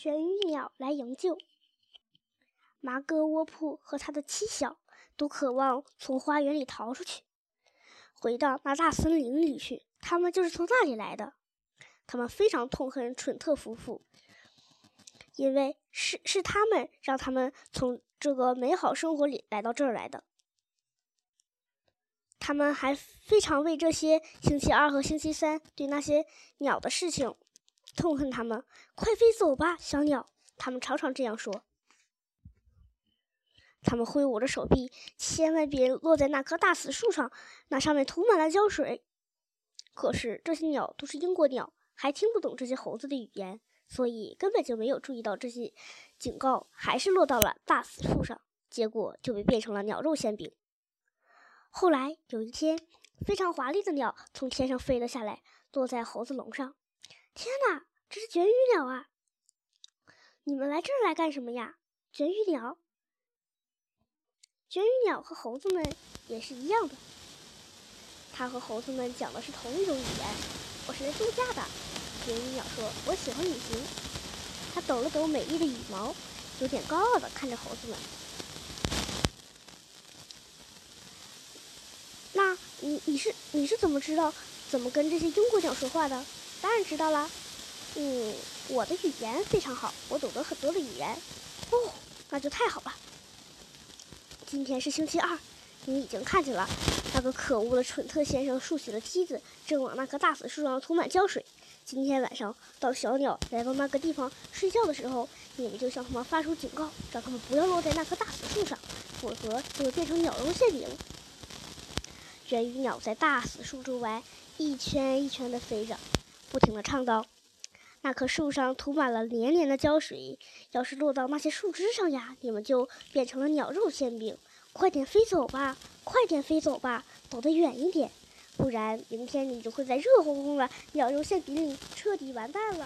卷羽鸟来营救。麻哥窝铺和他的妻小都渴望从花园里逃出去，回到那大森林里去。他们就是从那里来的。他们非常痛恨蠢特夫妇，因为是是他们让他们从这个美好生活里来到这儿来的。他们还非常为这些星期二和星期三对那些鸟的事情痛恨他们。快飞走吧，小鸟！他们常常这样说。他们挥舞着手臂，千万别落在那棵大死树上，那上面涂满了胶水。可是这些鸟都是英国鸟。还听不懂这些猴子的语言，所以根本就没有注意到这些警告，还是落到了大死树上，结果就被变成了鸟肉馅饼。后来有一天，非常华丽的鸟从天上飞了下来，落在猴子笼上。天哪，这是绝羽鸟啊！你们来这儿来干什么呀？绝羽鸟，绝羽鸟和猴子们也是一样的，它和猴子们讲的是同一种语言。我是来度假的。绝羽鸟说：“我喜欢旅行。”它抖了抖美丽的羽毛，有点高傲的看着猴子们。那你你是你是怎么知道怎么跟这些英国鸟说话的？当然知道啦。嗯，我的语言非常好，我懂得很多的语言。哦，那就太好了。今天是星期二，你已经看见了那个可恶的蠢特先生竖起了梯子，正往那棵大死树上涂满胶水。今天晚上，当小鸟来到那个地方睡觉的时候，你们就向他们发出警告，让他们不要落在那棵大死树上，否则就会变成鸟笼陷阱。人与鸟在大死树周围一圈一圈地飞着，不停地唱道：“那棵树上涂满了黏黏的胶水，要是落到那些树枝上呀，你们就变成了鸟肉馅饼。快点飞走吧，快点飞走吧，走得远一点。”不然，明天你就会在热烘烘的鸟肉馅饼里彻底完蛋了。